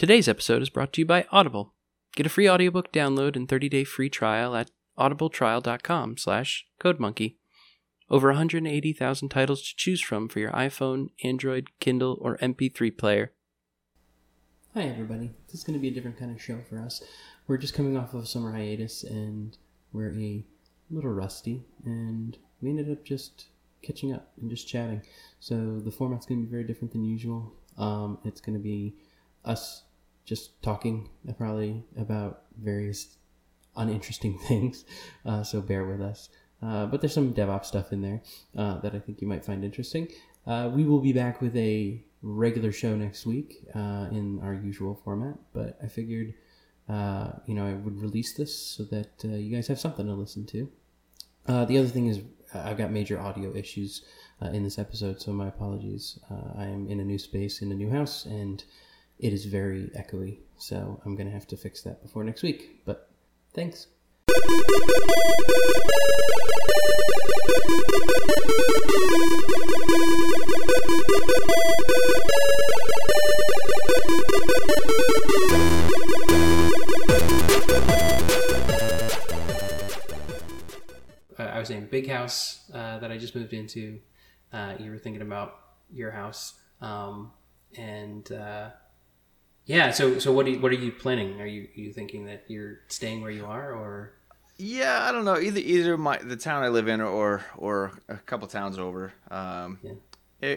Today's episode is brought to you by Audible. Get a free audiobook download and 30-day free trial at audibletrial.com slash codemonkey. Over 180,000 titles to choose from for your iPhone, Android, Kindle, or MP3 player. Hi everybody. This is going to be a different kind of show for us. We're just coming off of summer hiatus and we're a little rusty and we ended up just catching up and just chatting. So the format's going to be very different than usual. Um, it's going to be us just talking uh, probably about various uninteresting things. Uh, so bear with us. Uh, but there's some DevOps stuff in there uh, that I think you might find interesting. Uh, we will be back with a regular show next week uh, in our usual format, but I figured, you know, I would release this so that you guys have something to listen to. the other thing is, I've got major audio issues in this episode, so my apologies. I am in a new space, in a new house, and it is very echoey. So I'm going to have to fix that before next week. But thanks. I was saying big house uh, that I just moved into. Uh, you were thinking about your house, um, and uh, yeah. So so what are you, what are you planning? Are you are you thinking that you're staying where you are or? Yeah, I don't know. Either either my the town I live in or or a couple towns over. Um, yeah.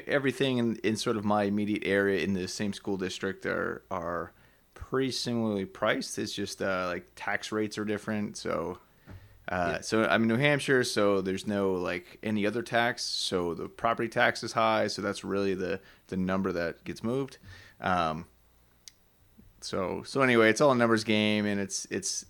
Everything in, in sort of my immediate area in the same school district are are pretty similarly priced. It's just uh, like tax rates are different. So uh, yeah. so I'm in New Hampshire, so there's no like any other tax. So the property tax is high. So that's really the the number that gets moved. Um, so so anyway, it's all a numbers game, and it's it's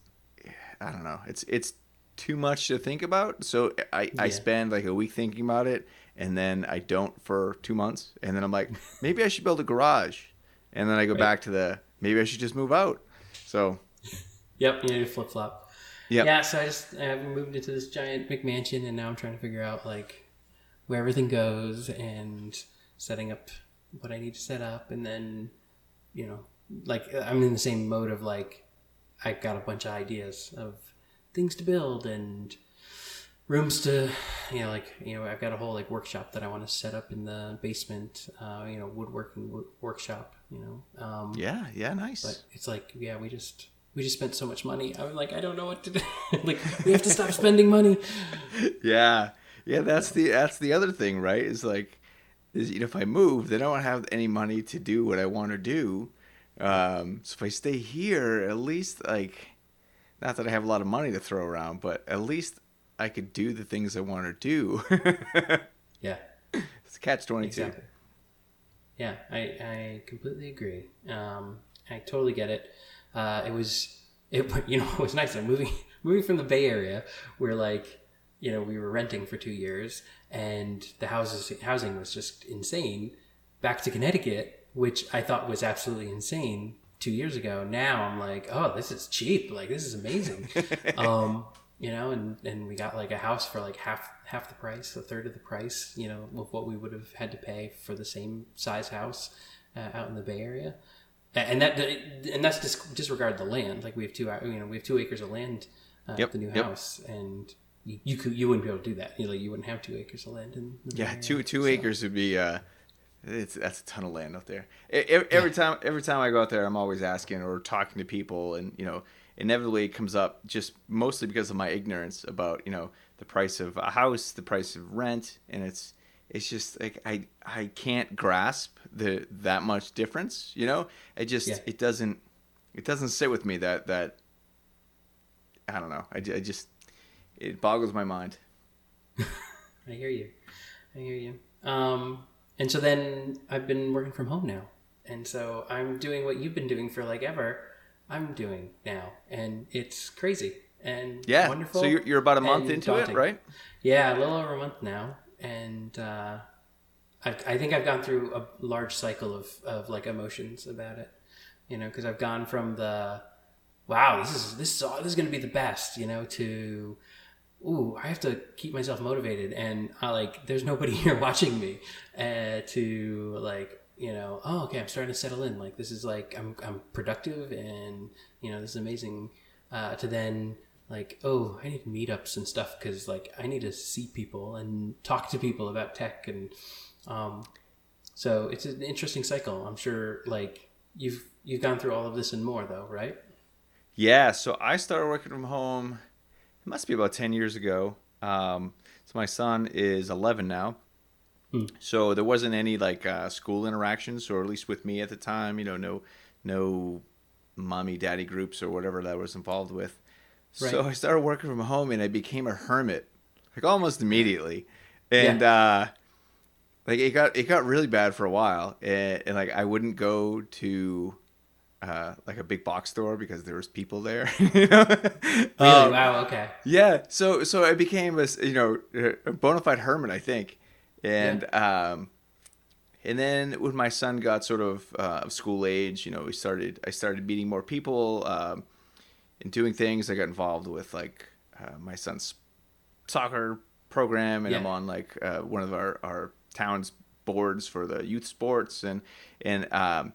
I don't know, it's it's too much to think about. So I yeah. I spend like a week thinking about it, and then I don't for two months, and then I'm like, maybe I should build a garage, and then I go right. back to the maybe I should just move out. So. Yep, you need to flip flop. Yep. Yeah, so I just I moved into this giant McMansion, and now I'm trying to figure out like where everything goes and setting up what I need to set up, and then you know like I'm in the same mode of like I got a bunch of ideas of things to build and rooms to you know like you know I've got a whole like workshop that I want to set up in the basement uh, you know woodworking w- workshop you know um, yeah yeah nice. but it's like yeah we just we just spent so much money. I'm like I don't know what to do. Like we have to stop spending money. Yeah yeah that's the that's the other thing right? Is like is you know if I move then I don't have any money to do what I want to do um, so if I stay here, at least like, not that I have a lot of money to throw around, but at least I could do the things I want to do. yeah, it's catch twenty two. Exactly. Yeah, I I completely agree. Um, I totally get it. Uh, it was it you know it was nice. I'm moving moving from the Bay Area where like you know we were renting for two years and the houses housing was just insane. Back to Connecticut which I thought was absolutely insane two years ago. Now I'm like, oh, this is cheap. Like this is amazing. um, you know, and, and we got like a house for like half half the price, a third of the price, you know, of what we would have had to pay for the same size house uh, out in the Bay Area. And that and that's just disregard the land. Like we have two, you know, we have two acres of land uh, yep, at the new yep. house, and you, you could you wouldn't be able to do that. You know, you wouldn't have two acres of land in. yeah, two two so. acres would be. Uh it's that's a ton of land out there. Every, every yeah. time every time I go out there, I'm always asking or talking to people, and you know, inevitably it comes up just mostly because of my ignorance about you know the price of a house, the price of rent, and it's it's just like I I can't grasp the that much difference. You know, it just yeah. it doesn't it doesn't sit with me that that I don't know. I, I just it boggles my mind. I hear you. I hear you. Um, and so then I've been working from home now. And so I'm doing what you've been doing for like ever. I'm doing now. And it's crazy and yeah. wonderful. So you're, you're about a month into daunting. it, right? Yeah, a little over a month now. And uh, I, I think I've gone through a large cycle of, of like emotions about it. You know, because I've gone from the wow, this is this is this is going to be the best, you know, to ooh, I have to keep myself motivated, and I like there's nobody here watching me, uh, to like you know, oh, okay, I'm starting to settle in. Like this is like I'm I'm productive, and you know, this is amazing. Uh, to then like, oh, I need meetups and stuff because like I need to see people and talk to people about tech, and um, so it's an interesting cycle. I'm sure like you've you've gone through all of this and more though, right? Yeah. So I started working from home. It must be about ten years ago. Um, so my son is 11 now. Hmm. So there wasn't any like uh, school interactions, or at least with me at the time, you know, no, no mommy daddy groups or whatever that I was involved with. Right. So I started working from home, and I became a hermit, like almost immediately, and yeah. uh, like it got it got really bad for a while, and, and like I wouldn't go to uh, like a big box store because there was people there. you know? Really? Um, wow. Okay. Yeah. So so I became a you know a bona fide hermit, I think, and yeah. um, and then when my son got sort of uh, of school age, you know, we started I started meeting more people um, and doing things. I got involved with like uh, my son's soccer program, and yeah. I'm on like uh, one of our our town's boards for the youth sports, and and um,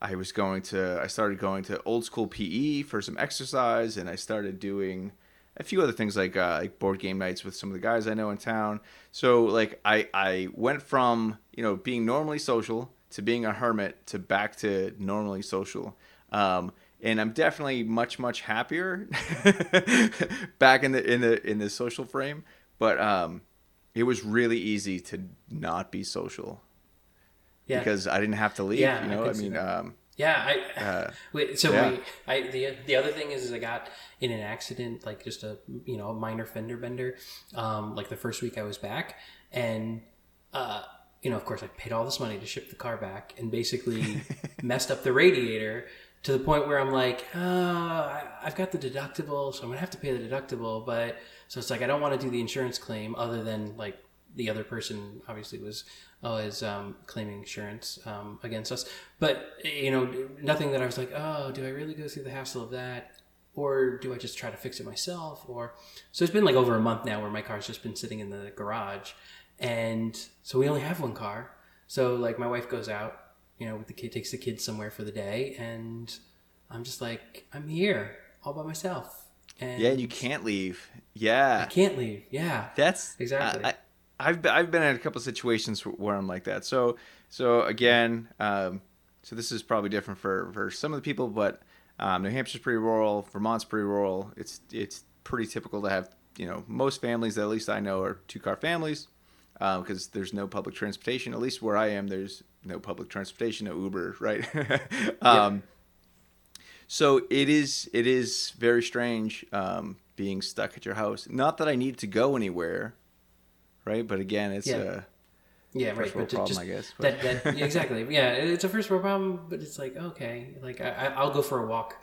I was going to I started going to old school PE for some exercise, and I started doing a few other things like uh, like board game nights with some of the guys I know in town. So like I I went from you know being normally social to being a hermit to back to normally social. Um, and I'm definitely much much happier back in the in the in the social frame. But um, it was really easy to not be social. Yeah. Because I didn't have to leave. Yeah, you know, I, I mean, um, yeah, I uh, wait. So yeah. I the the other thing is, is I got in an accident, like just a you know a minor fender bender, um, like the first week I was back, and uh, you know, of course, I paid all this money to ship the car back, and basically messed up the radiator to the point where I'm like, oh, I've got the deductible, so I'm gonna have to pay the deductible, but so it's like I don't want to do the insurance claim other than like the other person obviously was is um, claiming insurance um, against us. But you know, nothing that I was like, oh, do I really go through the hassle of that, or do I just try to fix it myself? Or so it's been like over a month now where my car's just been sitting in the garage, and so we only have one car. So like my wife goes out, you know, with the kid, takes the kids somewhere for the day, and I'm just like, I'm here all by myself. And yeah, you can't leave. Yeah, I can't leave. Yeah, that's exactly. I, I've been, I've been in a couple situations where I'm like that. So so again, um, so this is probably different for, for some of the people, but um, New Hampshire's pretty rural, Vermont's pretty rural. It's it's pretty typical to have you know most families, that at least I know, are two car families because um, there's no public transportation. At least where I am, there's no public transportation, no Uber, right? um, So it is it is very strange um, being stuck at your house. Not that I need to go anywhere right? But again, it's yeah. a yeah, right. But problem, just, I guess. But. That, that, exactly. Yeah, it's a first world problem, but it's like okay, like I, I'll go for a walk,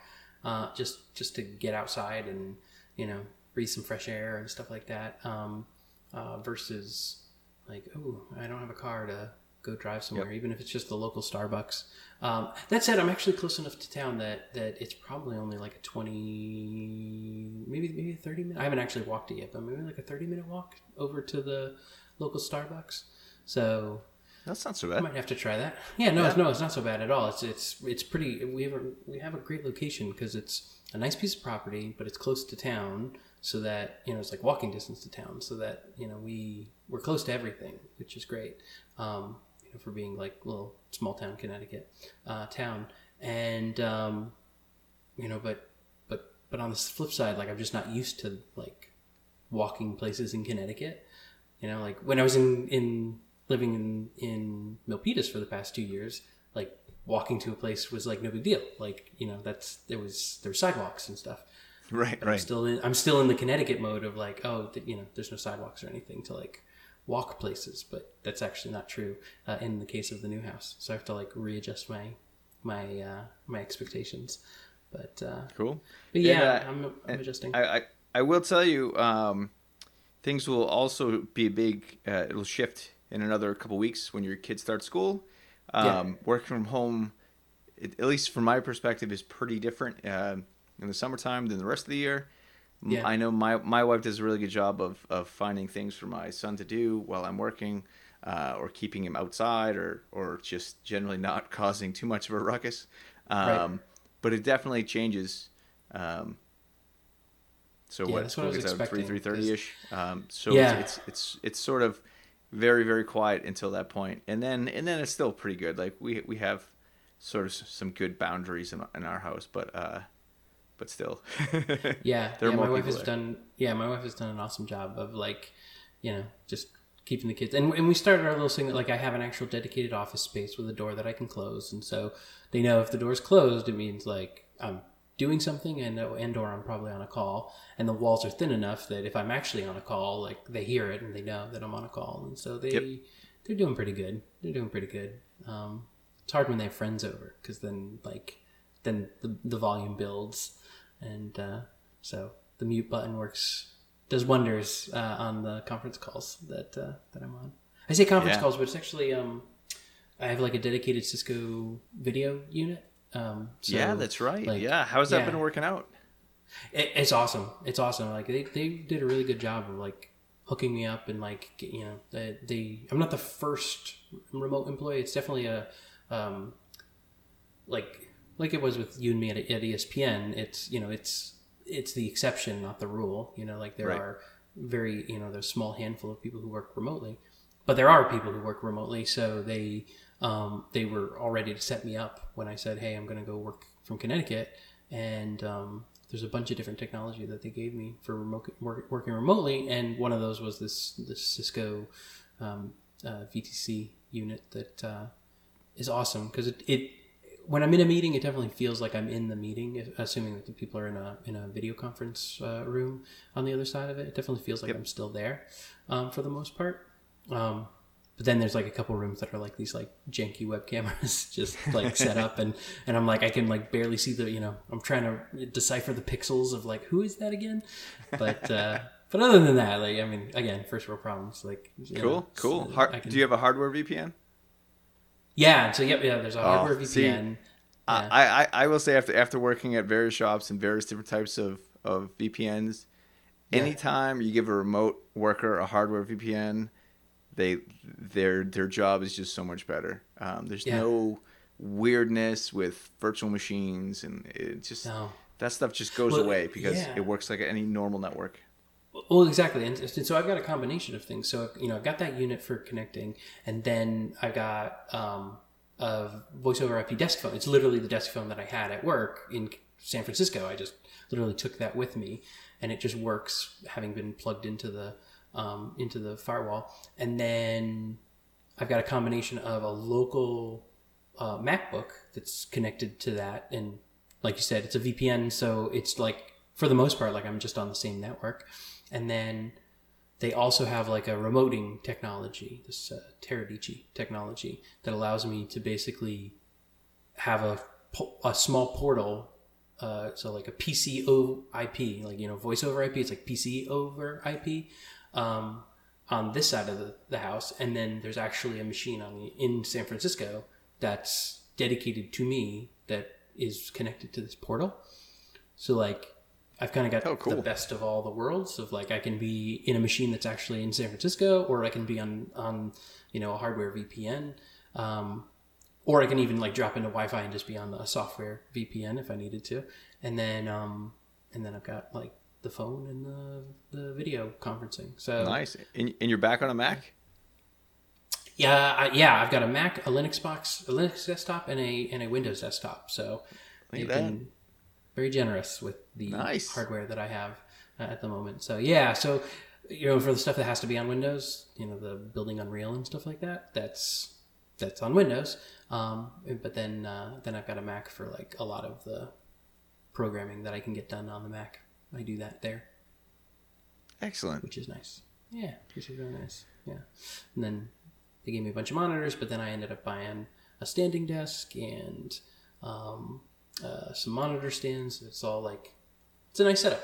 uh, just just to get outside and you know breathe some fresh air and stuff like that. Um, uh, versus like, oh, I don't have a car to go drive somewhere, yep. even if it's just the local Starbucks. Um, that said, I'm actually close enough to town that that it's probably only like a 20, maybe maybe a 30 minute. I haven't actually walked it yet, but maybe like a 30 minute walk over to the local Starbucks. So that's not so bad. I might have to try that. Yeah, no, yeah. It's, no, it's not so bad at all. It's it's it's pretty. We have a we have a great location because it's a nice piece of property, but it's close to town, so that you know it's like walking distance to town, so that you know we we're close to everything, which is great. Um, for being like little small town Connecticut uh, town, and um, you know, but but but on the flip side, like I'm just not used to like walking places in Connecticut. You know, like when I was in in living in in Milpitas for the past two years, like walking to a place was like no big deal. Like you know, that's there was there were sidewalks and stuff. Right, but right. I'm still in I'm still in the Connecticut mode of like, oh, you know, there's no sidewalks or anything to like walk places, but that's actually not true uh, in the case of the new house. So I have to like readjust my my uh, my expectations. But uh, cool. But yeah, I'm, I'm adjusting. I, I I will tell you, um, things will also be a big. Uh, it'll shift in another couple weeks when your kids start school. Um, yeah. Working from home, it, at least from my perspective, is pretty different uh, in the summertime than the rest of the year. Yeah. I know my my wife does a really good job of of finding things for my son to do while I'm working. uh, or keeping him outside, or or just generally not causing too much of a ruckus. Um, right. But it definitely changes. Um, so yeah, what? School what gets out three three thirty ish. Um, so yeah. it's, it's it's it's sort of very very quiet until that point, and then and then it's still pretty good. Like we we have sort of some good boundaries in, in our house, but uh, but still. yeah, yeah. My wife has there. done. Yeah, my wife has done an awesome job of like, you know, just keeping the kids. And and we started our little thing that like I have an actual dedicated office space with a door that I can close, and so they know if the door's closed, it means like I'm doing something and and or I'm probably on a call and the walls are thin enough that if I'm actually on a call like they hear it and they know that I'm on a call and so they yep. they're doing pretty good they're doing pretty good um, it's hard when they have friends over because then like then the, the volume builds and uh, so the mute button works does wonders uh, on the conference calls that uh, that I'm on I say conference yeah. calls but it's actually um, I have like a dedicated Cisco video unit um, so, yeah, that's right. Like, yeah, how's that yeah. been working out? It, it's awesome. It's awesome. Like they, they did a really good job of like hooking me up and like you know they, they I'm not the first remote employee. It's definitely a um, like like it was with you and me at, at ESPN. It's you know it's it's the exception, not the rule. You know, like there right. are very you know there's a small handful of people who work remotely, but there are people who work remotely. So they um, they were all ready to set me up when I said, "Hey, I'm going to go work from Connecticut," and um, there's a bunch of different technology that they gave me for remote work, working remotely, and one of those was this this Cisco um, uh, VTC unit that uh, is awesome because it, it when I'm in a meeting, it definitely feels like I'm in the meeting, assuming that the people are in a in a video conference uh, room on the other side of it. It definitely feels like yep. I'm still there um, for the most part. Um, but then there's like a couple rooms that are like these like janky web cameras just like set up and and i'm like i can like barely see the you know i'm trying to decipher the pixels of like who is that again but uh but other than that like i mean again first world problems like cool know, cool so can... do you have a hardware vpn yeah so yep yeah there's a oh, hardware vpn see, yeah. I, I i will say after after working at various shops and various different types of of vpns yeah. anytime you give a remote worker a hardware vpn they their their job is just so much better. Um, there's yeah. no weirdness with virtual machines, and it just no. that stuff just goes well, away because it works like any normal network. Well, exactly, and, and, so I've got a combination of things. So you know, I've got that unit for connecting, and then I've got um, a voice over IP desk phone. It's literally the desk phone that I had at work in San Francisco. I just literally took that with me, and it just works, having been plugged into the um, into the firewall. And then I've got a combination of a local uh, MacBook that's connected to that. And like you said, it's a VPN. So it's like, for the most part, like I'm just on the same network. And then they also have like a remoting technology, this uh, Teradici technology that allows me to basically have a, a small portal uh, so like a PCO IP, like you know, voice over IP. It's like PC over IP, um, on this side of the, the house, and then there's actually a machine on the, in San Francisco that's dedicated to me that is connected to this portal. So like I've kind of got oh, cool. the best of all the worlds of like I can be in a machine that's actually in San Francisco, or I can be on on you know a hardware VPN, um, or I can even like drop into Wi-Fi and just be on a software VPN if I needed to, and then um, and then I've got like the phone and the, the video conferencing. So nice. And, and you're back on a Mac? Yeah, I, yeah. I've got a Mac, a Linux box, a Linux desktop, and a and a Windows desktop. So they've been very generous with the nice. hardware that I have uh, at the moment. So yeah, so you know, for the stuff that has to be on Windows, you know, the building Unreal and stuff like that, that's that's on Windows. Um, but then uh, then I've got a Mac for like a lot of the programming that I can get done on the Mac. I do that there. Excellent. Which is nice. Yeah, which is really nice. Yeah. And then they gave me a bunch of monitors, but then I ended up buying a standing desk and um, uh, some monitor stands. It's all like, it's a nice setup.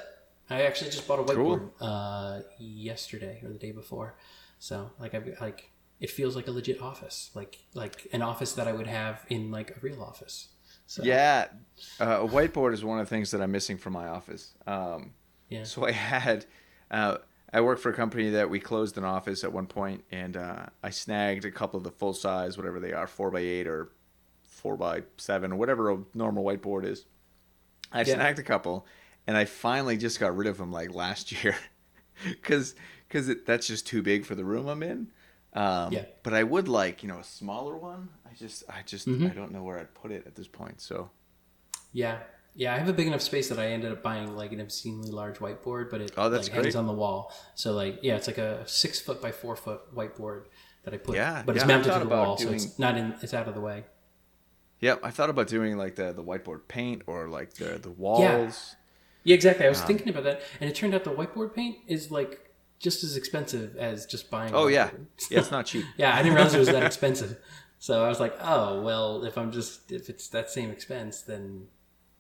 I actually just bought a whiteboard cool. uh, yesterday or the day before. So like I like it feels like a legit office, like like an office that I would have in like a real office. So. Yeah, uh, a whiteboard is one of the things that I'm missing from my office. Um, yeah. So I had, uh, I worked for a company that we closed an office at one point, and uh, I snagged a couple of the full size, whatever they are, four by eight or four by seven or whatever a normal whiteboard is. I Yeah. snagged a couple, and I finally just got rid of them like last year, because because that's just too big for the room I'm in. Um, Yeah. But I would like you know a smaller one. I just I just Mhm. I don't know where I'd put it at this point. So Yeah, yeah. I have a big enough space that I ended up buying like an obscenely large whiteboard, but it Oh, that's like, hangs on the wall. So like, yeah, it's like a six foot by four foot whiteboard that I put. Yeah, but it's yeah, I mounted to the wall, so it's not in. It's out of the way. Yeah, I thought about doing like the the whiteboard paint or like the the walls. Yeah, exactly. I was Um, thinking about that, and it turned out the whiteboard paint is like just as expensive as just buying. Oh yeah, yeah, it's not cheap. yeah, I didn't realize it was that expensive. So I was like, oh well, if I'm just if it's that same expense, then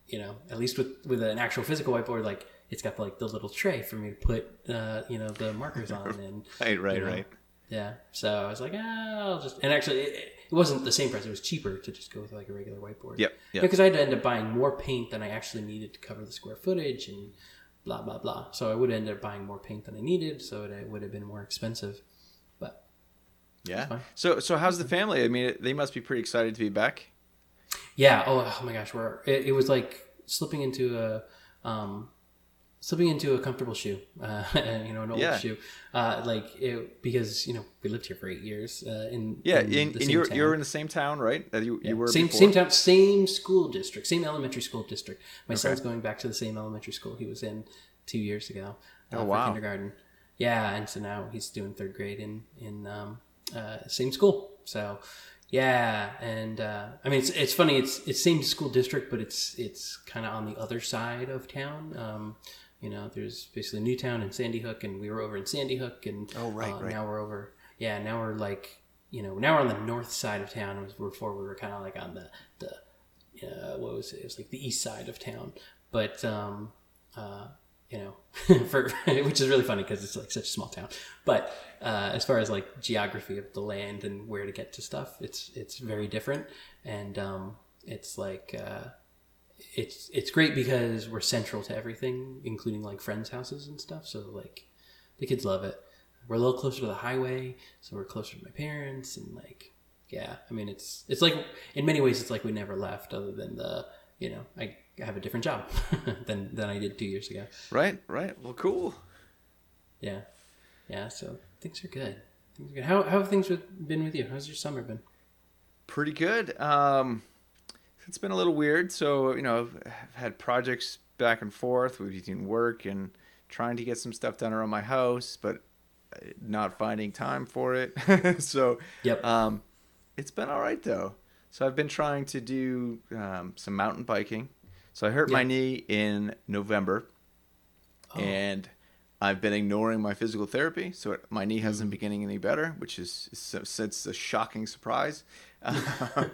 you know, at least with with an actual physical whiteboard, like it's got like the little tray for me to put uh, you know the markers on, and Right, right, you know, right. Yeah. So I was like, ah, I'll just and actually it, it wasn't the same price; it was cheaper to just go with like a regular whiteboard. Yep, yep. Because I had to end up buying more paint than I actually needed to cover the square footage and blah blah blah. So I would end up buying more paint than I needed, so it would have been more expensive. But Yeah. So so how's the family? I mean, they must be pretty excited to be back. yeah, oh, oh my gosh, we're it, it was like slipping into a um, slipping into a comfortable shoe, uh, you know, an old Yeah. shoe, uh, like it, because you know we lived here for eight years. Uh, in Yeah, in and same you're town. you're in the same town, right? That you you were same before? same town, same school district, same elementary school district. My Okay. son's going back to the same elementary school he was in two years ago. uh, Oh, for wow. kindergarten. Yeah, and so now he's doing third grade in in um, uh, same school. So yeah, and uh, I mean it's it's funny. It's it's same school district, but it's it's kind of on the other side of town. Um, you know, there's basically Newtown and Sandy Hook, and we were over in Sandy Hook, and Oh, right, uh, right. now we're over. Yeah, now we're like you know now we're on the north side of town. Before we were kind of like on the the uh, what was it? It was like the east side of town, but um, uh, you know, for which is really funny because it's like such a small town. But uh, as far as like geography of the land and where to get to stuff, it's it's very different, and um, it's like uh, it's it's great because we're central to everything, including like friends' houses and stuff. So like the kids love it. We're a little closer to the highway, so we're closer to my parents, and like yeah, I mean it's it's like in many ways it's like we never left, other than the you know I have a different job than than I did two years ago. Right, right. Well, cool. Yeah, yeah. So things are good. Things are good. How how have things been with you? How's your summer been? Pretty good. Um, it's been a little weird. So you know, I've had projects back and forth. We've been work and trying to get some stuff done around my house, but uh, not finding time for it. so Yep. Um, it's been all right though. So I've been trying to do um, some mountain biking. So I hurt my knee in November, Oh. and I've been ignoring my physical therapy. So it, my knee Mm. hasn't been getting any better, which is it's a shocking surprise.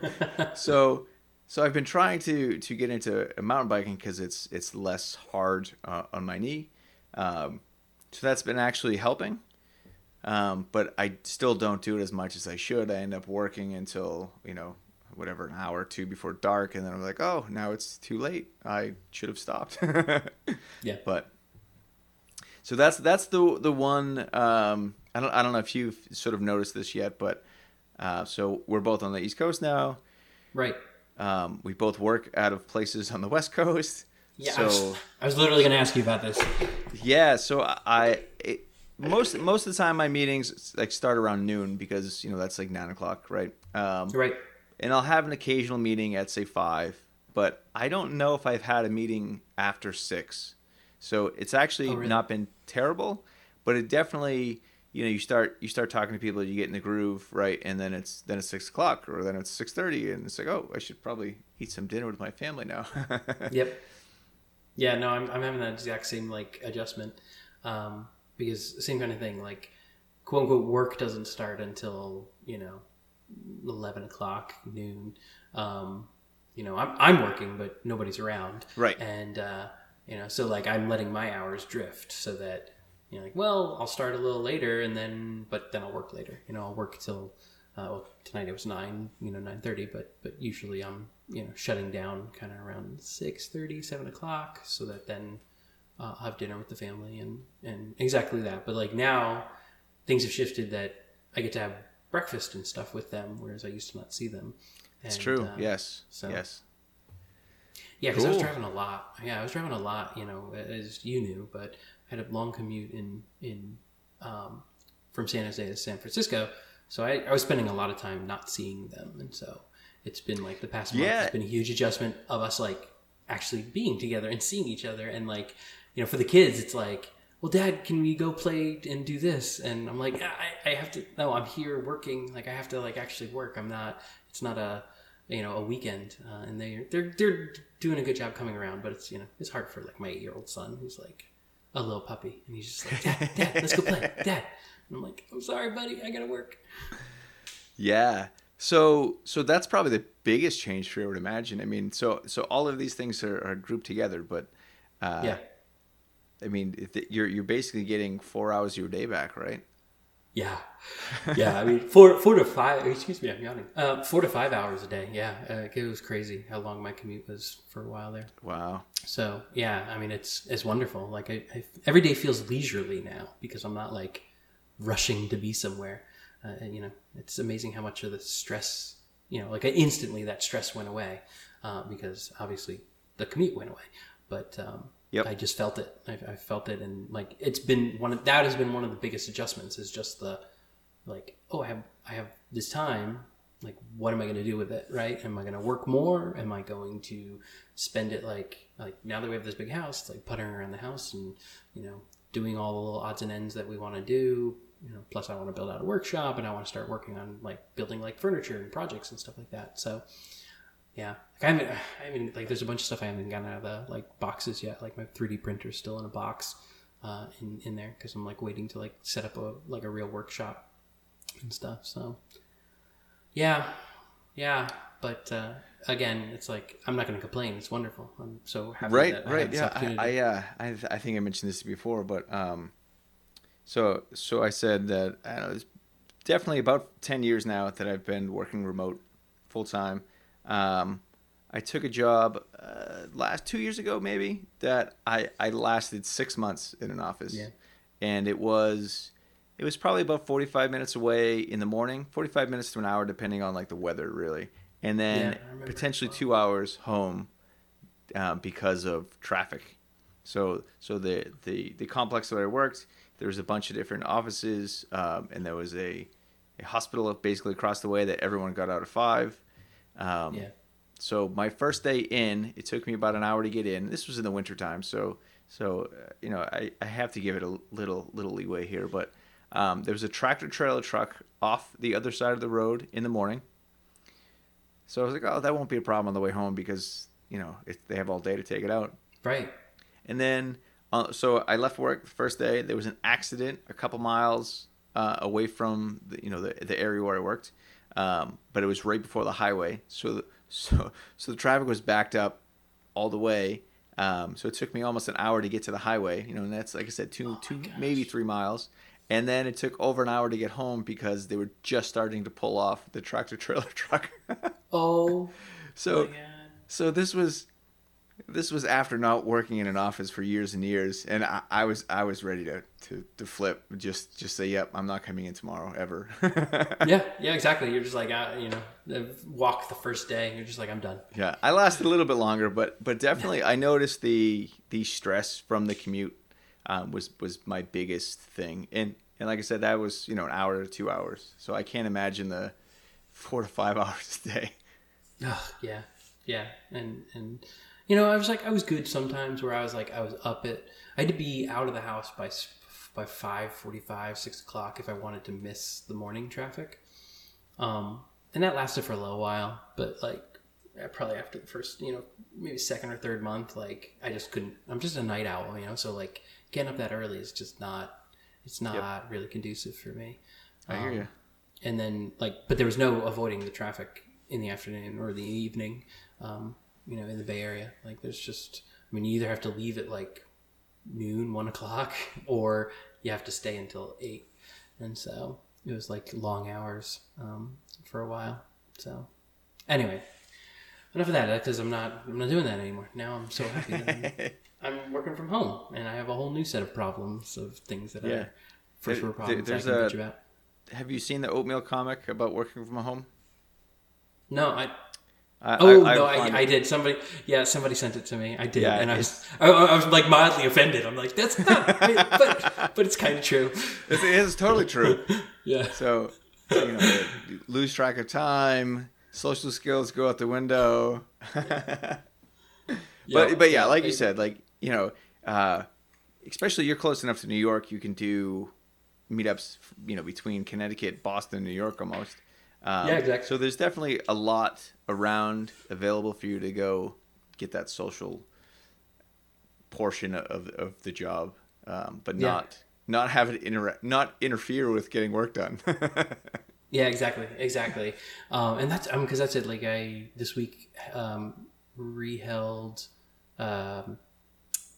so so I've been trying to to get into mountain biking because it's it's less hard uh, on my knee. Um, so that's been actually helping. Um, but I still don't do it as much as I should. I end up working until you know whatever an hour or two before dark, and then I'm like, oh, now it's too late. I should have stopped. Yeah. But so that's that's the the one. Um, I don't I don't know if you've sort of noticed this yet, but uh, so we're both on the East Coast now. Right. Um, we both work out of places on the West Coast. Yeah. So I, was, I was literally going to ask you about this. yeah, so I it, most most of the time my meetings like start around noon because you know that's like nine o'clock, right? Um, Right. and I'll have an occasional meeting at say five, but I don't know if I've had a meeting after six. So it's actually Oh, really? not been terrible, but it definitely you know you start you start talking to people, you get in the groove, right? And then it's then it's six o'clock or then it's six thirty, and it's like oh I should probably eat some dinner with my family now. Yep. Yeah, no, I'm, I'm having that exact same like adjustment um, because same kind of thing. Like, quote unquote, work doesn't start until you know eleven o'clock noon. Um, you know, I'm I'm working, but nobody's around. Right. And uh, you know, so like I'm letting my hours drift so that you know, like, well, I'll start a little later, and then but then I'll work later. You know, I'll work till uh, well, tonight it was nine, you know, nine thirty, but but usually I'm you know shutting down kind of around six thirty, seven o'clock, so that then uh, I'll have dinner with the family and and exactly that. But like now, things have shifted that I get to have breakfast and stuff with them, whereas I used to not see them. It's true. Uh, yes. So, yes. Yeah, because cool. I was driving a lot. Yeah, I was driving a lot. You know, as you knew, but had a long commute in in um, from San Jose to San Francisco, so I, I was spending a lot of time not seeing them, and so it's been like the past month. Yeah. It's been a huge adjustment of us like actually being together and seeing each other, and like you know, for the kids, it's like well, Dad, can we go play and do this? And I'm like, I, I have to. No, I'm here working. Like I have to like actually work. I'm not. It's not a you know a weekend. Uh, and they they're they're doing a good job coming around, but it's you know it's hard for like my eight year old son who's like a little puppy, and he's just like, Dad, Dad, let's go play, Dad. And I'm like, I'm sorry, buddy, I gotta work. Yeah. So so that's probably the biggest change for you, I would imagine. I mean, so so all of these things are, are grouped together, but uh, yeah I mean, you're you're basically getting four hours of your day back, right? Yeah, yeah. I mean, four four to five. Excuse me, I'm yawning. Uh, four to five hours a day. Yeah, uh, it was crazy how long my commute was for a while there. Wow. So yeah, I mean, it's it's wonderful. Like I, I, every day feels leisurely now because I'm not like rushing to be somewhere. Uh, and, you know, it's amazing how much of the stress, you know, like instantly that stress went away uh, because obviously the commute went away. But um, Yep. I just felt it. I, I, felt it, and like it's been one of that has been one of the biggest adjustments. Is just the like, oh, I have I have this time. Like, what am I going to do with it? Right? Am I going to work more? Am I going to spend it like like now that we have this big house, it's like puttering around the house and you know doing all the little odds and ends that we want to do. You know, plus I want to build out a workshop and I want to start working on like building like furniture and projects and stuff like that. So yeah, like I haven't, I haven't like there's a bunch of stuff I haven't gotten out of the like boxes yet. Like my 3D printer's still in a box uh, in in there because I'm like waiting to like set up a like a real workshop and stuff. So yeah, yeah, but uh, again, it's like I'm not going to complain. It's wonderful. I'm so happy. Right, right, yeah. I I, uh, I I think I mentioned this before, but um, so so I said that I know it's definitely about ten years now that I've been working remote full time um, I took a job uh, last two years ago, maybe that I, I lasted six months in an office, yeah. and it was it was probably about forty five minutes away in the morning, forty five minutes to an hour, depending on like the weather, really, and then yeah, potentially two hours home um, because of traffic. So so the the the complex that I worked, there was a bunch of different offices, um, and there was a a hospital basically across the way that everyone got out of five um, yeah. So my first day in, it took me about an hour to get in. This was in the wintertime, so so uh, you know I, I have to give it a little little leeway here. But um, there was a tractor trailer truck off the other side of the road in the morning. So I was like, oh, that won't be a problem on the way home because you know it, they have all day to take it out. Right. And then uh, so I left work the first day. There was an accident a couple miles uh, away from the, you know the the area where I worked um, but it was right before the highway, so the, so so the traffic was backed up all the way. Um, so it took me almost an hour to get to the highway, you know, and that's like I said, two oh two maybe three miles. And then it took over an hour to get home because they were just starting to pull off the tractor trailer truck. oh, so so this was this was after not working in an office for years and years, and I, I was I was ready to, to, to flip, just just say, "Yep, I'm not coming in tomorrow ever." yeah, yeah, exactly. You're just like, uh, you know, walk the first day. You're just like, I'm done. Yeah, I lasted a little bit longer, but but definitely, I noticed the the stress from the commute um, was was my biggest thing, and and like I said, that was you know an hour to two hours, so I can't imagine the four to five hours a day. Oh, yeah, yeah, and and you know, I was like, I was good sometimes where I was like, I was up at, I had to be out of the house by by five forty five, six o'clock if I wanted to miss the morning traffic. Um, and that lasted for a little while, but like probably after the first, you know, maybe second or third month, like I just couldn't. I'm just a night owl, you know, so like getting up that early is just not. It's not yep. really conducive for me. I hear um, you. And then like, but there was no avoiding the traffic in the afternoon or the evening. Um, you know, in the Bay Area. Like, there's just, I mean, you either have to leave at like noon, one o'clock, or you have to stay until eight. And so it was like long hours um, for a while. So, anyway, enough of that because I'm not I'm not doing that anymore. Now I'm so happy that I'm, I'm working from home and I have a whole new set of problems of things that Yeah. are first world problems there's I can a- bitch about. Have you seen the oatmeal comic about working from home? No, I I, oh I, no, I, I did. Somebody yeah, somebody sent it to me. I did, Yeah, and I was I, I was like mildly offended. I'm like that's not, I mean, but but it's kind of true. It's, totally true. Yeah. So, you know, you lose track of time, social skills go out the window. but but yeah, like you said, like you know, uh, especially you're close enough to New York, you can do meetups, you know, between Connecticut, Boston, New York, almost. Um, Yeah, exactly. So there's definitely a lot around available for you to go get that social portion of of the job, um, but Yeah. not not have it inter- not interfere with getting work done. Yeah, exactly, exactly. Um, and that's because that's it. Like I this week um, reheld um,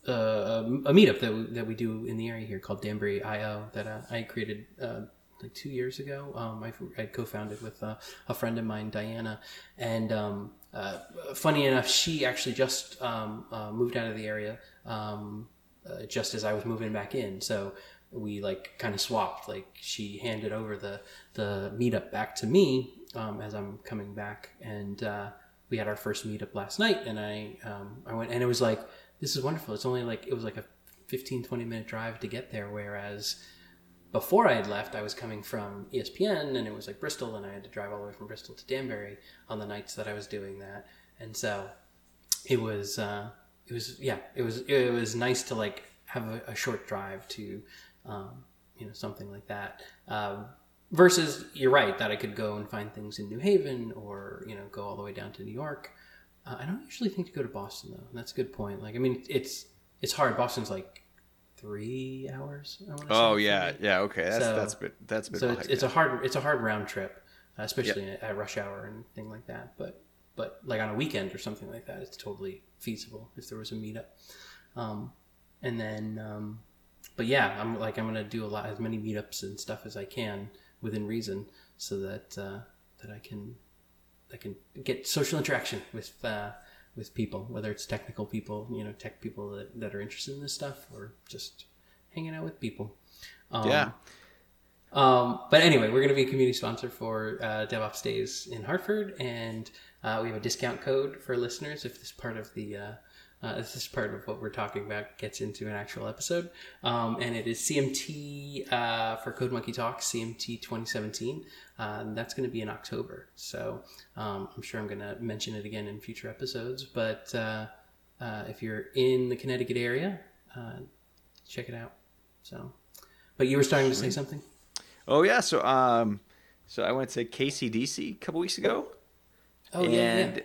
uh, a meetup that we, that we do in the area here called Danbury IO that uh, I created uh, like two years ago. Um, I, I co-founded with uh, a friend of mine, Diana, and um, uh, funny enough, she actually just um, uh, moved out of the area um, uh, just as I was moving back in. So we like kind of swapped. Like she handed over the the meetup back to me um, as I'm coming back, and uh, we had our first meetup last night. And I um, I went, and it was like this is wonderful. It's only like it was like a 15, 20 minute drive to get there, whereas before I had left, I was coming from ESPN, and it was like Bristol, and I had to drive all the way from Bristol to Danbury on the nights that I was doing that, and so it was uh, it was yeah it was it was nice to like have a, a short drive to um, you know something like that um, versus you're right that I could go and find things in New Haven or you know go all the way down to New York. Uh, I don't usually think to go to Boston though. That's a good point. Like I mean it's it's hard. Boston's like three hours. Oh yeah, me. yeah. Okay, that's So- that's a bit that's a bit. So it's, it's a hard it's a hard round trip, uh, especially at, at rush hour and thing like that. But but like on a weekend or something like that, it's totally feasible if there was a meetup. Um, and then um, but yeah, I'm like I'm gonna do a lot as many meetups and stuff as I can within reason, so that uh, that I can I can get social interaction with uh, with people, whether it's technical people, you know, tech people that, that are interested in this stuff, or just hanging out with people. Um, Yeah. um, but anyway, we're going to be a community sponsor for uh, DevOps Days in Hartford, and uh, we have a discount code for listeners if this part of the uh, this part of what we're talking about gets into an actual episode. Um, and it is CMT uh, for Code Monkey Talk, CMT 2017. Uh, that's going to be in October. So um, I'm sure I'm going to mention it again in future episodes. But uh, uh, if you're in the Connecticut area, uh, check it out. So, but you were starting to say something. Oh yeah, so um, so I went to KCDC a couple weeks ago, Oh yeah, and yeah.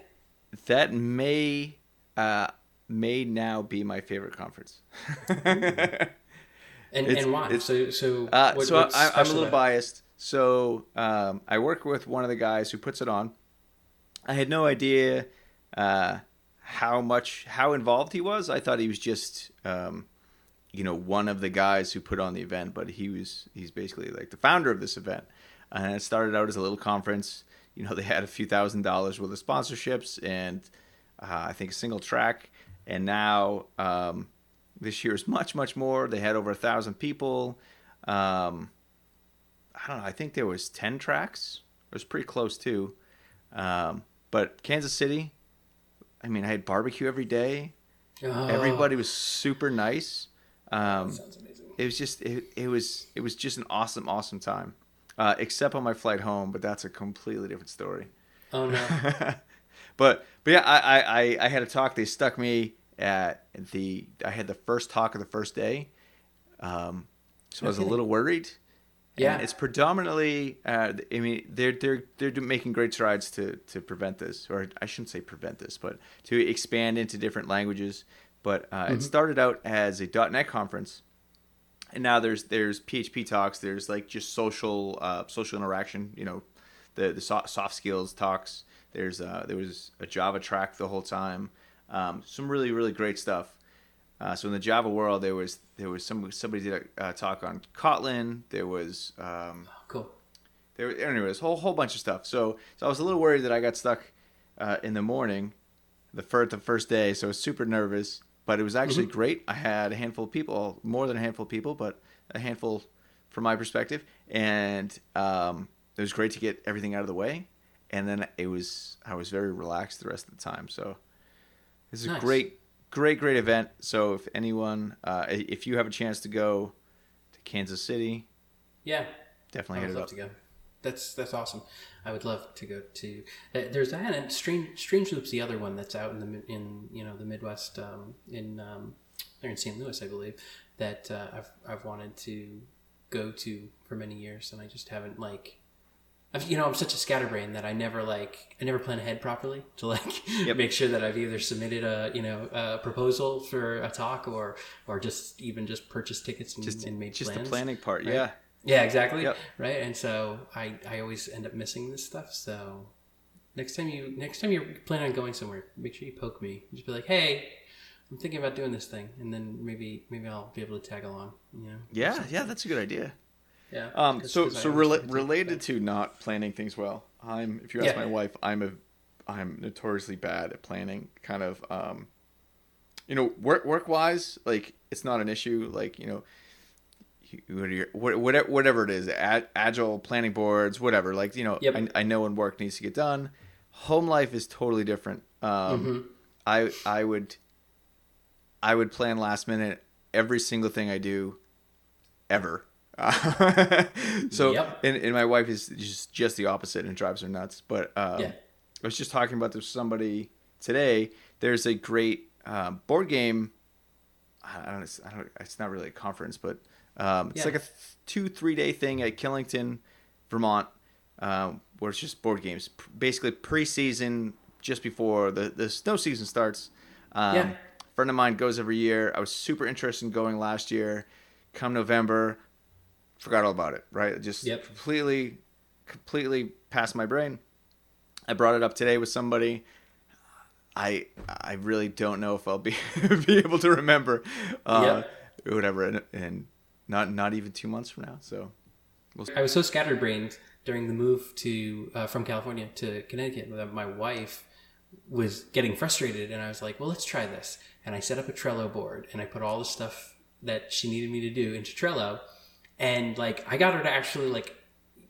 that may uh may now be my favorite conference. And, and why? so so Uh, what- so I, I'm a little biased. So um, I work with one of the guys who puts it on. I had no idea uh, how much how involved he was. I thought he was just um, you know one of the guys who put on the event, but he was he's basically like the founder of this event. And it started out as a little conference. You know, they had a few thousand dollars worth of sponsorships and uh, I think a single track. And now um, this year is much much more. They had over a thousand people. Um, I don't know. I think there was ten tracks. It was pretty close too. Um, but Kansas City, I mean, I had barbecue every day. Oh, Everybody was super nice. Um, sounds amazing. it was just it, it was it was just an awesome awesome time. Uh, except on my flight home, but that's a completely different story. Oh no. but but yeah, I, I, I- I had a talk. They stuck me at the. I had the first talk of the first day, um, so I was a little worried. Yeah. And it's predominantly. Uh, I mean, they're they're they're making great strides to to prevent this, or I shouldn't say prevent this, but to expand into different languages. But uh, Mm-hmm. it started out as a .NET conference, and now there's there's PHP talks. There's like just social uh, social interaction. You know, the the soft, soft skills talks. There's uh, there was a Java track the whole time. Um, some really really great stuff. Uh, so in the Java world, there was there was some somebody did a uh, talk on Kotlin. There was um, cool. there anyways whole whole bunch of stuff. So so I was a little worried that I got stuck uh, in the morning, the first the first day, so I was super nervous. But it was actually Mm-hmm. great. I had a handful of people, more than a handful of people, but a handful from my perspective, and um, it was great to get everything out of the way. And then it was I was very relaxed the rest of the time. So this is Nice. a great, great, great event. So if anyone, uh, if you have a chance to go to Kansas City, Yeah, definitely I hit would it love up. to go. That's that's awesome. I would love to go to. uh, There's that and Stream Strange Loop's the other one that's out in the in you know the Midwest um, in um, they're in St. Louis I believe that uh, I've I've wanted to go to for many years and I just haven't like. I've, you know, I'm such a scatterbrain that I never like I never plan ahead properly to like Yep. make sure that I've either submitted a you know a proposal for a talk or or just even just purchased tickets and, Just, and made just plans. the planning part. right? Yeah. Yeah, exactly. Yep. Right, and so I I always end up missing this stuff. So next time you next time you're planning on going somewhere, make sure you poke me. Just be like, hey, I'm thinking about doing this thing, and then maybe maybe I'll be able to tag along. You know? Yeah, yeah, that's a good idea. Yeah. Um, 'Cause- so 'cause so rela- related to not planning things well, I'm if you ask Yeah. my wife, I'm a I'm notoriously bad at planning. Kind of, um, you know, work work wise, like it's not an issue. Like you know, you- what are your, what- whatever whatever it is, agile planning boards, whatever. Like you know, Yep. I, I know when work needs to get done. Home life is totally different. Um, Mhm. I I would I would plan last minute every single thing I do ever. so Yep. and, and my wife is just just the opposite and drives her nuts. But um, Yeah. I was just talking about this with somebody today. There's a great um, board game. I don't, know, I don't. It's not really a conference, but um, it's Yeah. like a th- two three day thing at Killington, Vermont, um, where it's just board games. P- Basically preseason, just before the the snow season starts. Um, Yeah. Friend of mine goes every year. I was super interested in going last year. Come November, forgot all about it. Right, just Yep. completely, completely passed my brain. I brought it up today with somebody. I I really don't know if I'll be be able to remember, uh, whatever, and, and not not even two months from now. So, we'll. I was so scatterbrained during the move to uh, from California to Connecticut that my wife was getting frustrated, and I was like, "Well, let's try this." And I set up a Trello board, and I put all the stuff that she needed me to do into Trello, and like I got her to actually like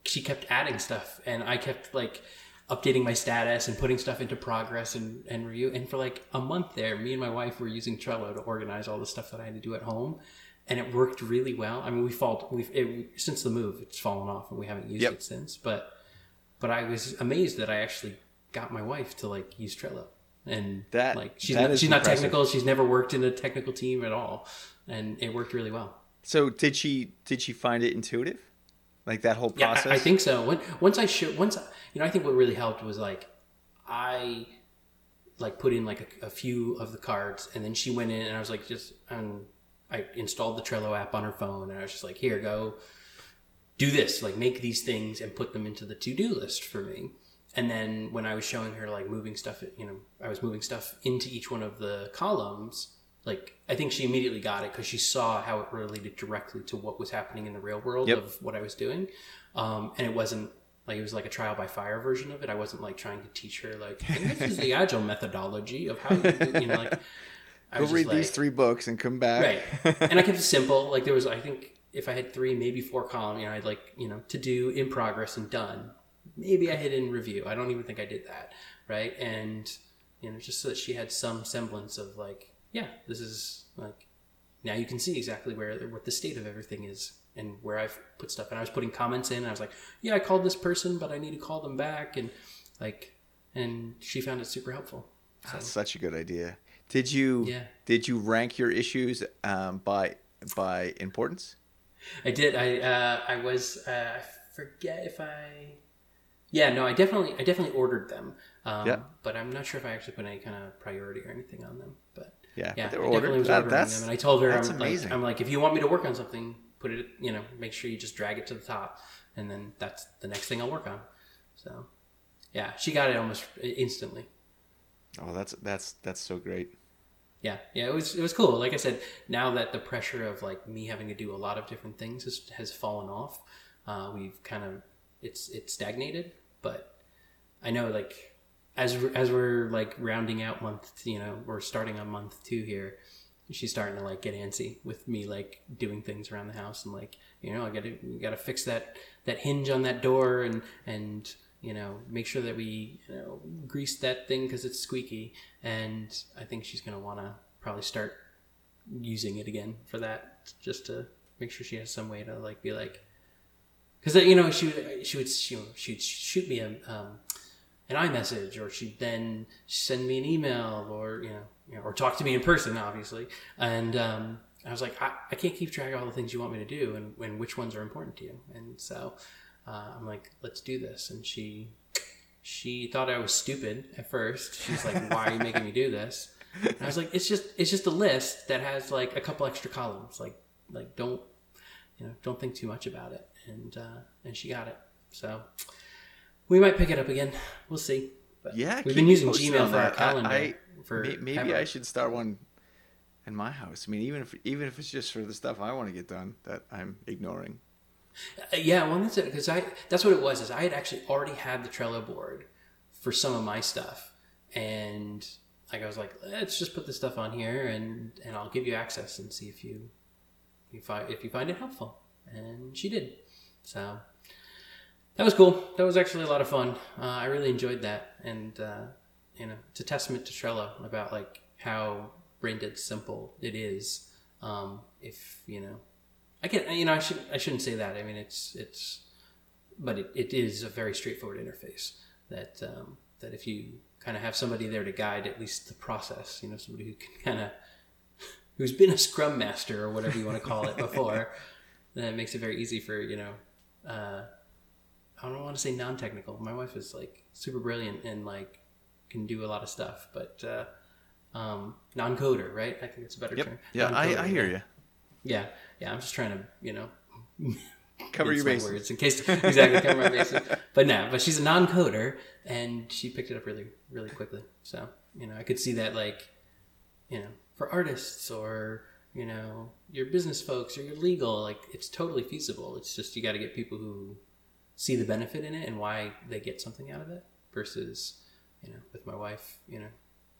she kept adding stuff, and I kept like updating my status and putting stuff into progress and, and review. And for like a month there, me and my wife were using Trello to organize all the stuff that I had to do at home. And it worked really well. I mean, we fall, we've, it, since the move, it's fallen off and we haven't used Yep. it since. But, but I was amazed that I actually got my wife to like use Trello. And That- like, she's, that not, she's not technical. She's never worked in a technical team at all. And it worked really well. So did she did she find it intuitive, like that whole Yeah, process? I, I think so. When, once I show, once you know, I think what really helped was like I like put in like a, a few of the cards, and then she went in, and I was like, just um, I installed the Trello app on her phone, and I was just like, here, go do this, like make these things and put them into the to do list for me. And then when I was showing her like moving stuff, you know, I was moving stuff into each one of the columns. Like I think she immediately got it because she saw how it related directly to what was happening in the real world Yep. of what I was doing, um, and it wasn't like it was like a trial by fire version of it. I wasn't like trying to teach her like this is the agile methodology of how you do, you know like. I Go read these three books and come back. right and i kept it simple like there was i think if i had three maybe four column you know i'd like you know to do in progress and done maybe i hit in review i don't even think i did that right and you know just so that she had some semblance of like yeah this is like now you can see exactly where what the state of everything is and where i've put stuff and i was putting comments in and i was like yeah i called this person but i need to call them back and like and she found it super helpful so That's such a good idea. Did you Yeah. did you rank your issues um, by by importance? I did. I uh, I was. Uh, I forget if I. Yeah, no, I definitely I definitely ordered them. Um, Yeah. But I'm not sure if I actually put any kind of priority or anything on them. Yeah, yeah, but they I were definitely ordered. was That- ordering that's- them, and I told her that's I'm amazing. like I'm like if you want me to work on something, put it you know make sure you just drag it to the top, and then that's the next thing I'll work on. So yeah, she got it almost instantly. Oh, that's that's that's so great. yeah yeah it was it was cool like i said now that the pressure of like me having to do a lot of different things has, has fallen off uh, we've kind of it's it's stagnated but i know like as as we're like rounding out month, you know, we're starting on month two here. She's starting to like get antsy with me like doing things around the house and like you know I gotta gotta fix that that hinge on that door and and you know make sure that we you know grease that thing because it's squeaky and I think she's gonna want to probably start using it again for that just to make sure she has some way to like be like because you know she would she would she would she'd shoot me a um, an iMessage or she'd then send me an email or you know, you know or talk to me in person obviously. And um, I was like I, I can't keep track of all the things you want me to do and, and which ones are important to you. And so uh, I'm like let's do this. And she she thought I was stupid at first. She's like why are you making me do this? And I was like it's just it's just a list that has like a couple extra columns. Like like don't you know don't think too much about it. And uh, and she got it. So we might pick it up again. We'll see. But yeah, we've been using Gmail for our calendar. I, I, for maybe ever. I should start one in my house. I mean, even if even if it's just for the stuff I want to get done that I'm ignoring. Uh, yeah, well, that's it because I that's what it was. Is I had actually already had the Trello board for some of my stuff, and like I was like, let's just put this stuff on here, and and I'll give you access and see if you you find if you find it helpful. And she did. So that was cool. That was actually a lot of fun. Uh, I really enjoyed that, and uh, you know, it's a testament to Trello about like how brain dead simple it is. Um, if you know, I can you know I should I shouldn't say that. I mean, it's it's, but it, it is a very straightforward interface that um, that if you kind of have somebody there to guide at least the process, you know, somebody who can kind of who's been a scrum master or whatever you want to call it before, then it makes it very easy for you know. Uh, I don't want to say non-technical. My wife is like super brilliant and like can do a lot of stuff, but uh, um, non-coder, right? I think it's a better yep. term. Yeah, I, I hear you. Yeah, yeah. I'm just trying to, you know, cover your bases words in case exactly cover my bases. But no, but she's a non-coder and she picked it up really, really quickly. So you know, I could see that like, you know, for artists or you know your business folks or your legal, like it's totally feasible. It's just you got to get people who see the benefit in it and why they get something out of it versus you know with my wife you know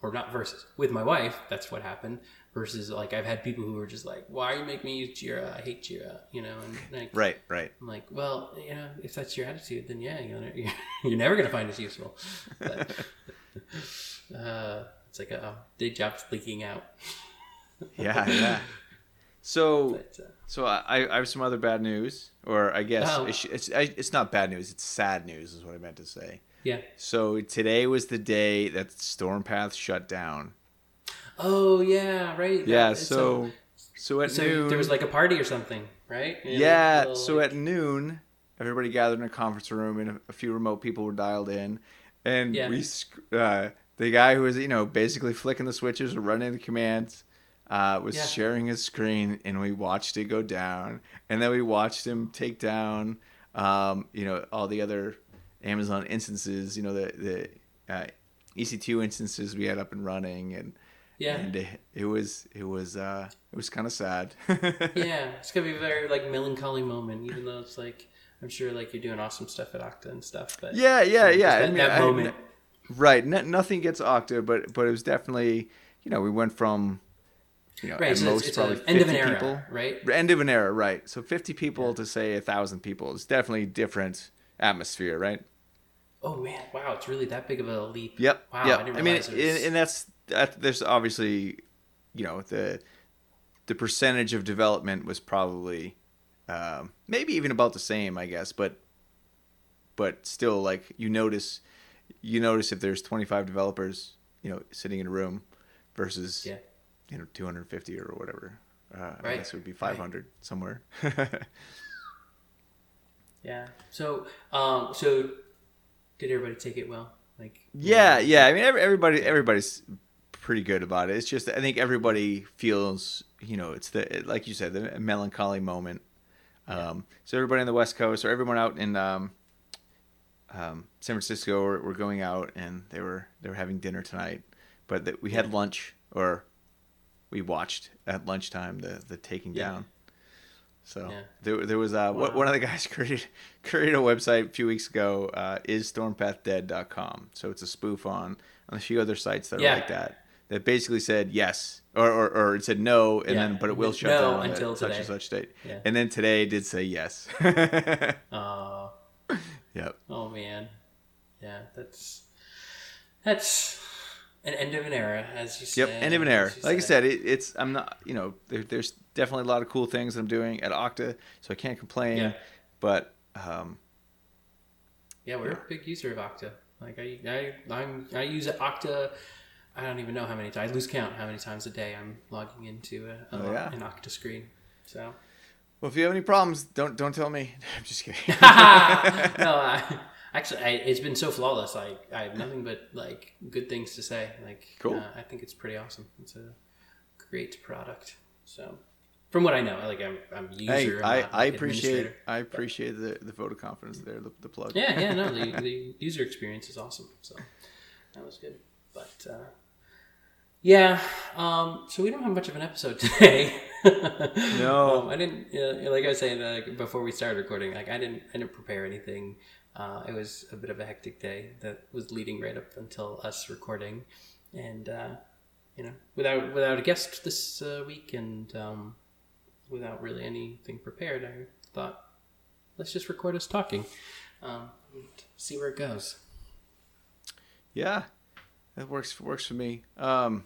or not versus with my wife that's what happened versus like i've had people who are just like why are you making me use jira? I hate jira you know and like right right. I'm like well you know if that's your attitude then yeah you're, you're never going to find it useful. But, uh, it's like a day job's leaking out. Yeah yeah so, but, uh, so I, I have some other bad news, or I guess oh. it's it's, it's not bad news. It's sad news, is what I meant to say. Yeah. So today was the day that Stormpath shut down. Oh yeah, right. Yeah. That, so so at so noon there was like a party or something, right? yeah. so like... at noon, everybody gathered in a conference room, and a, a few remote people were dialed in, and yeah. we uh, the guy who was you know basically flicking the switches or running the commands uh, was yeah. sharing his screen, and we watched it go down, and then we watched him take down, um, you know, all the other Amazon instances, you know, the the uh, EC2 instances we had up and running, and yeah, and it, it was it was uh, it was kind of sad. yeah, it's gonna be a very like melancholy moment, even though it's like I'm sure like you're doing awesome stuff at Okta and stuff, but yeah, yeah, yeah. That, I mean, that moment. I, right, nothing gets Okta, but but it was definitely you know we went from you know, right, at so most it's, it's probably 50 era, people. right? End of an era, right? So 50 people yeah. to say a thousand people is definitely different atmosphere, right? Oh man, wow, it's really that big of a leap. Yep. Wow, yep. I, I mean, was... and, and, that's that. There's obviously, you know, the the percentage of development was probably um, maybe even about the same, I guess, but but still, like you notice, you notice if there's 25 developers, you know, sitting in a room versus yeah you know 250 or whatever. Uh, right. I guess it would be 500 right. somewhere. yeah. So, um, so did everybody take it well? Like, yeah, yeah. I mean, everybody, everybody's pretty good about it. It's just I think everybody feels, you know, it's the like you said, the melancholy moment. Um, so everybody on the West Coast or everyone out in um, um, San Francisco were, were, going out and they were they were having dinner tonight, but the, we had lunch or we watched at lunchtime the the taking yeah. down. So Yeah. there, there was uh, one- Wow. one of the guys created created a website a few weeks ago. Uh, is stormpathdead.com. So it's a spoof on on a few other sites that Yeah. are like that. That basically said yes, or, or, or it said no, and Yeah. then but it will shut No down until such and such date. Yeah. And then today did say yes. Uh, yep. oh man, yeah, that's that's an end of an era, as you said. Yep, end of an era. Like I said, it, it's I'm not you know there, there's definitely a lot of cool things that I'm doing at Okta, so I can't complain. Yeah. But um, Yeah, we're a big user of Okta. Like I, I, I'm, I use Okta. I don't even know how many times. I lose count how many times a day I'm logging into a, a Oh, yeah. an Okta screen. So well, if you have any problems, don't don't tell me. I'm just kidding. no, I, actually, I, it's been so flawless. Like I have nothing but like good things to say. Like Cool. uh, I think it's pretty awesome. It's a great product. So from what I know, like I'm, I'm user. Hey, I, I appreciate. I appreciate the the vote of confidence there, the, the plug. yeah, yeah, no, the, the user experience is awesome. So that was good. But uh, yeah, um, so we don't have much of an episode today. No. um, I didn't. Uh, like I was saying uh, before we started recording, like I didn't, I didn't prepare anything. Uh, it was a bit of a hectic day that was leading right up until us recording, and uh, you know, without without a guest this uh, week and um, without really anything prepared, I thought let's just record us talking um, and see where it goes. Yeah, that works works for me. Um,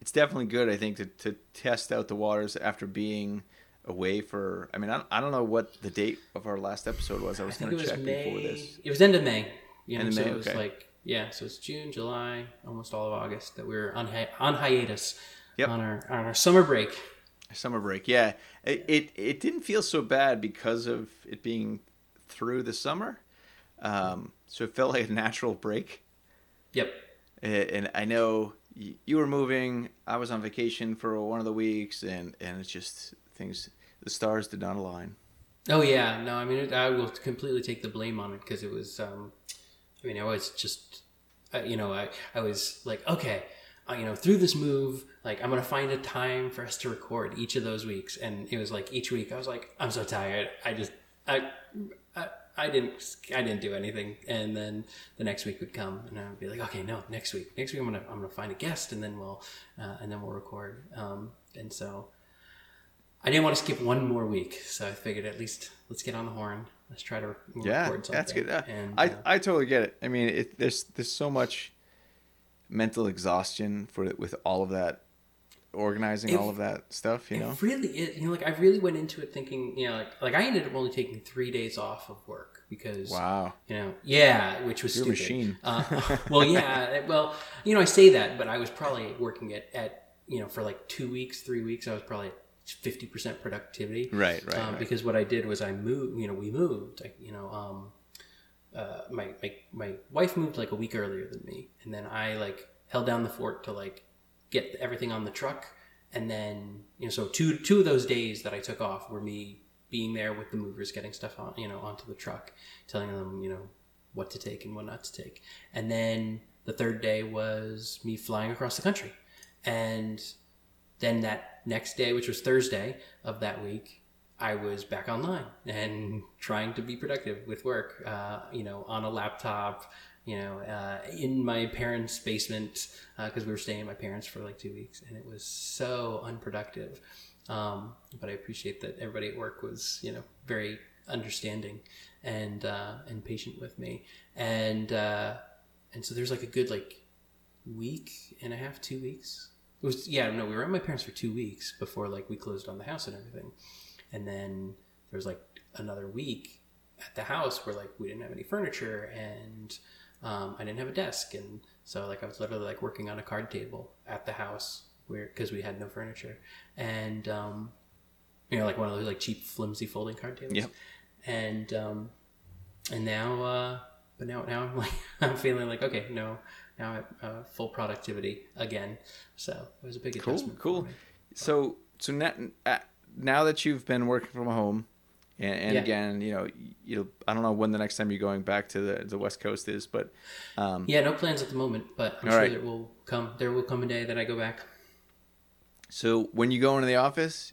it's definitely good, I think, to, to test out the waters after being away for. I mean, I, I don't know what the date of our last episode was. I was going to check May. before this. It was end of May. You know, End of so May, it was okay. like yeah, so it's June, July, almost all of August that we were on hi- on hiatus Yep. on our on our summer break. Summer break, yeah. It, it it didn't feel so bad because of it being through the summer. Um, so it felt like a natural break. Yep. And I know you were moving. I was on vacation for one of the weeks, and and it's just things. The stars did not align. Oh yeah, no, I mean I will completely take the blame on it because it was. Um, I mean, I was just, uh, you know, I I was like, okay, uh, you know, through this move, like I'm gonna find a time for us to record each of those weeks, and it was like each week I was like, I'm so tired, I just, I. I I didn't. I didn't do anything, and then the next week would come, and I would be like, "Okay, no, next week. Next week, I'm gonna I'm gonna find a guest, and then we'll uh, and then we'll record." Um, and so I didn't want to skip one more week, so I figured at least let's get on the horn. Let's try to Yeah, record something. that's good. Uh, And, I uh, I totally get it. I mean, it, there's there's so much mental exhaustion for with all of that organizing, If- all of that stuff. You know, really, it, you know, like I really went into it thinking, you know, like like I ended up only taking three days off of work because, wow, you know, yeah, which was You're a stupid. machine. Uh, well, yeah, well, you know, I say that, but I was probably working at at you know for like two weeks, three weeks. I was probably fifty percent productivity. right, right, um, right. because what I did was I moved. You know, we moved. I, you know, um, uh, my my my wife moved like a week earlier than me, and then I like held down the fort to like get everything on the truck, and then you know, so two two of those days that I took off were me being there with the movers, getting stuff on you know onto the truck, telling them you know what to take and what not to take, and then the third day was me flying across the country, and then that next day, which was Thursday of that week, I was back online and trying to be productive with work. Uh, you know, on a laptop. You know, uh, in my parents' basement because we were staying at my parents for like two weeks, and it was so unproductive. Um, but I appreciate that everybody at work was, you know, very understanding and uh, and patient with me, and uh, and so there's like a good like week and a half, two weeks. It was yeah, no, we were at my parents for two weeks before like we closed on the house and everything, and then there was like another week at the house where like we didn't have any furniture and um, I didn't have a desk, and so like I was literally like working on a card table at the house where because we had no furniture, and um, you know like one of those like cheap flimsy folding card tables. Yep. And um, and now, uh, but now now I'm like I'm feeling like okay, no, now at uh, full productivity again. So it was a big cool, adjustment. cool. So so now uh, now that you've been working from home, and, and Yeah. again, you know, you I don't know when the next time you're going back to the the West Coast is, but um, Yeah, no plans at the moment, but I'm sure right. there will come. There will come a day that I go back. So when you go into the office,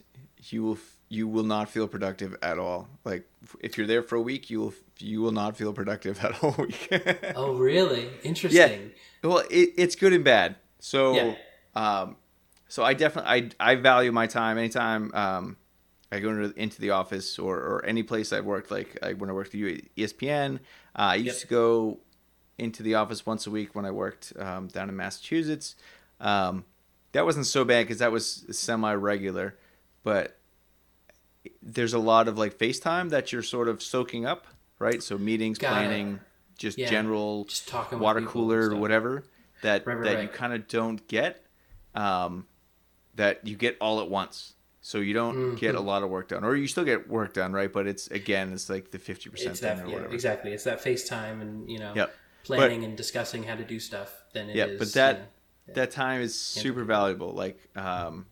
you will you will not feel productive at all. Like if you're there for a week, you will you will not feel productive at all week. oh, really? Interesting. Yeah. Well, it, it's good and bad. So, yeah. um, so I definitely I I value my time. Anytime um, I go into, into the office or, or any place I've worked, like I, when I worked at ESPN, uh, I used yep. to go into the office once a week when I worked um, down in Massachusetts. Um, that wasn't so bad because that was semi regular, but there's a lot of like FaceTime that you're sort of soaking up, right? So meetings, Got planning, it. just yeah. general just talking water cooler or whatever that right, right, that right. you kind of don't get, um, that you get all at once. So you don't mm-hmm. get a lot of work done, or you still get work done, right? But it's again, it's like the fifty percent thing or yeah, whatever. Exactly, it's that FaceTime and you know, yep. planning but, and discussing how to do stuff. Then it yeah, is, but that you know, that time is super valuable. Like, um,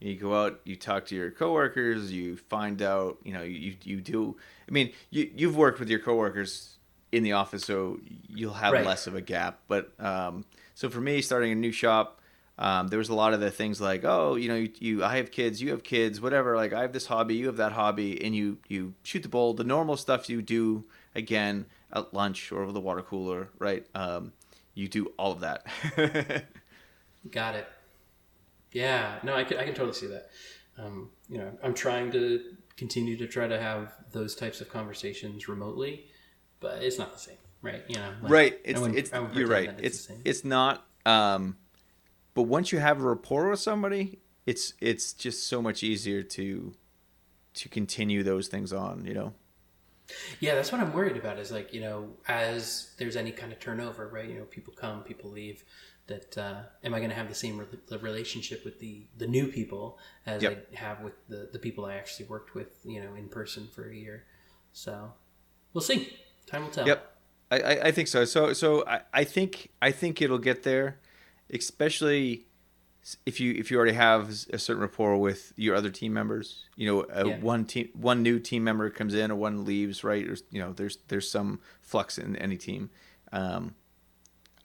you go out, you talk to your coworkers, you find out, you know, you you do. I mean, you you've worked with your coworkers in the office, so you'll have right. less of a gap. But um, so for me, starting a new shop, um, there was a lot of the things like, oh, you know, you, you, I have kids, you have kids, whatever. Like I have this hobby, you have that hobby, and you you shoot the bull. The normal stuff you do again at lunch or over the water cooler, right? Um, you do all of that. Got it. Yeah, no, I can, I can totally see that. Um, you know, I'm trying to continue to try to have those types of conversations remotely, but it's not the same, right? You know, like, right? It's it's you're right. It's it's, it's not. Um, but once you have a rapport with somebody, it's it's just so much easier to to continue those things on. You know. Yeah, that's what I'm worried about. Is like you know, as there's any kind of turnover, right? You know, people come, people leave that uh, am I going to have the same re- relationship with the the new people as yep. I have with the the people I actually worked with, you know, in person for a year. So we'll see. Time will tell. Yep, I, I think so. So so I, I think I think it'll get there, especially if you if you already have a certain rapport with your other team members. You know, uh, yeah. one team one new team member comes in or one leaves, right? Or, you know, there's there's some flux in any team. Um,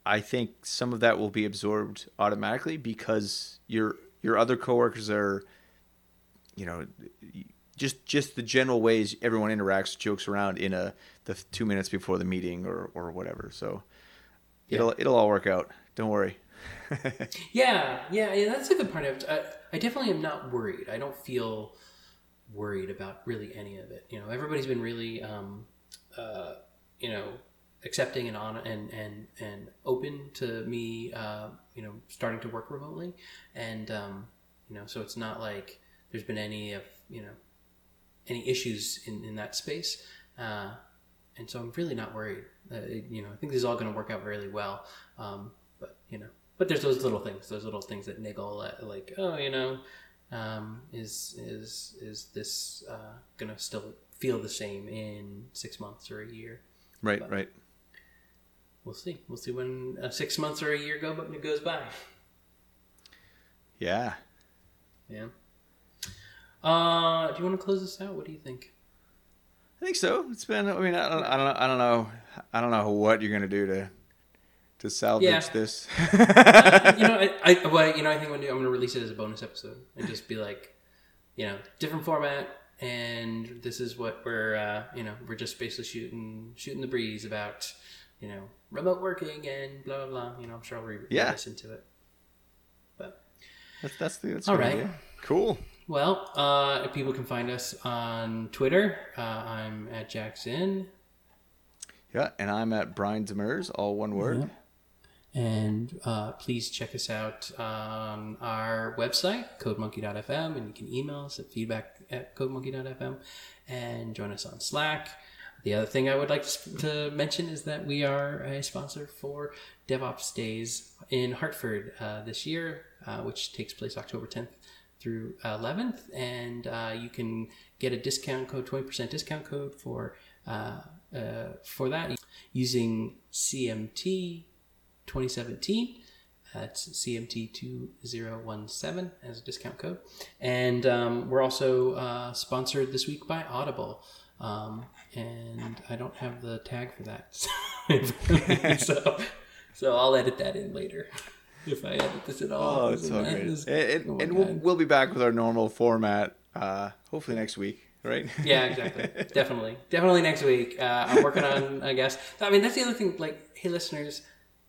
I think some of that will be absorbed automatically because your your other coworkers are, you know, just just the general ways everyone interacts, jokes around in a the two minutes before the meeting or or whatever. So yeah. it'll it'll all work out. Don't worry. yeah, yeah, yeah, that's a good part of it. I, I definitely am not worried. I don't feel worried about really any of it. You know, everybody's been really, um, uh, you know, accepting and on and and and open to me uh, you know starting to work remotely. And um, you know so it's not like there's been any of you know any issues in, in that space. Uh, and so I'm really not worried. Uh, it, you know I think this is all going to work out really well. Um, but you know but there's those little things those little things that niggle at like oh you know um, is is is this uh, gonna still feel the same in six months or a year? Right but, right we'll see. We'll see when uh, six months or a year go, but it goes by. Yeah. Yeah. Uh, do you want to close this out? What do you think? I think so. It's been. I mean, I don't. I don't know. I don't know. I don't know what you're gonna do to to salvage yeah. this. uh, you know, I, I well, you know, I think I'm gonna release it as a bonus episode and just be like, you know, different format, and this is what we're, uh, you know, we're just basically shooting shooting the breeze about you know, remote working and blah blah blah. You know, I'm sure I'll re- yeah. listen to it. But that's that's the that's all right. Idea. Cool. Well, uh, people can find us on Twitter. Uh, I'm at Jackson. Yeah, and I'm at Brian Demers, all one word. Yeah. And uh, please check us out on our website, codemonkey.fm, and you can email us at feedback at codemonkey.fm and join us on Slack. The other thing I would like to mention is that we are a sponsor for DevOps Days in Hartford uh, this year, uh, which takes place October 10th through 11th, and uh, you can get a discount code, 20% discount code for uh, uh, for that using CMT 2017. That's CMT 2017 as a discount code. And um, we're also uh, sponsored this week by Audible. Um, and I don't have the tag for that. so, so I'll edit that in later if I edit this at all. Oh, it's all great. and, and, and we'll, we'll be back with our normal format uh, hopefully next week, right? yeah, exactly. Definitely, definitely next week. Uh, I'm working on, I guess. I mean, that's the other thing. Like, hey, listeners,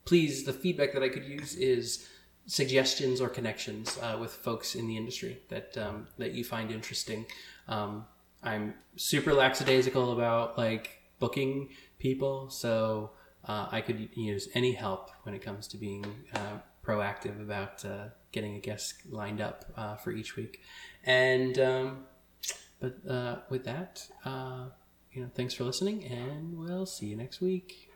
please, the feedback that I could use is suggestions or connections uh, with folks in the industry that um, that you find interesting. Um, I'm super lackadaisical about like booking people, so uh, I could use any help when it comes to being uh, proactive about uh, getting a guest lined up uh, for each week. And um, but uh, with that, uh, you know, thanks for listening, and we'll see you next week.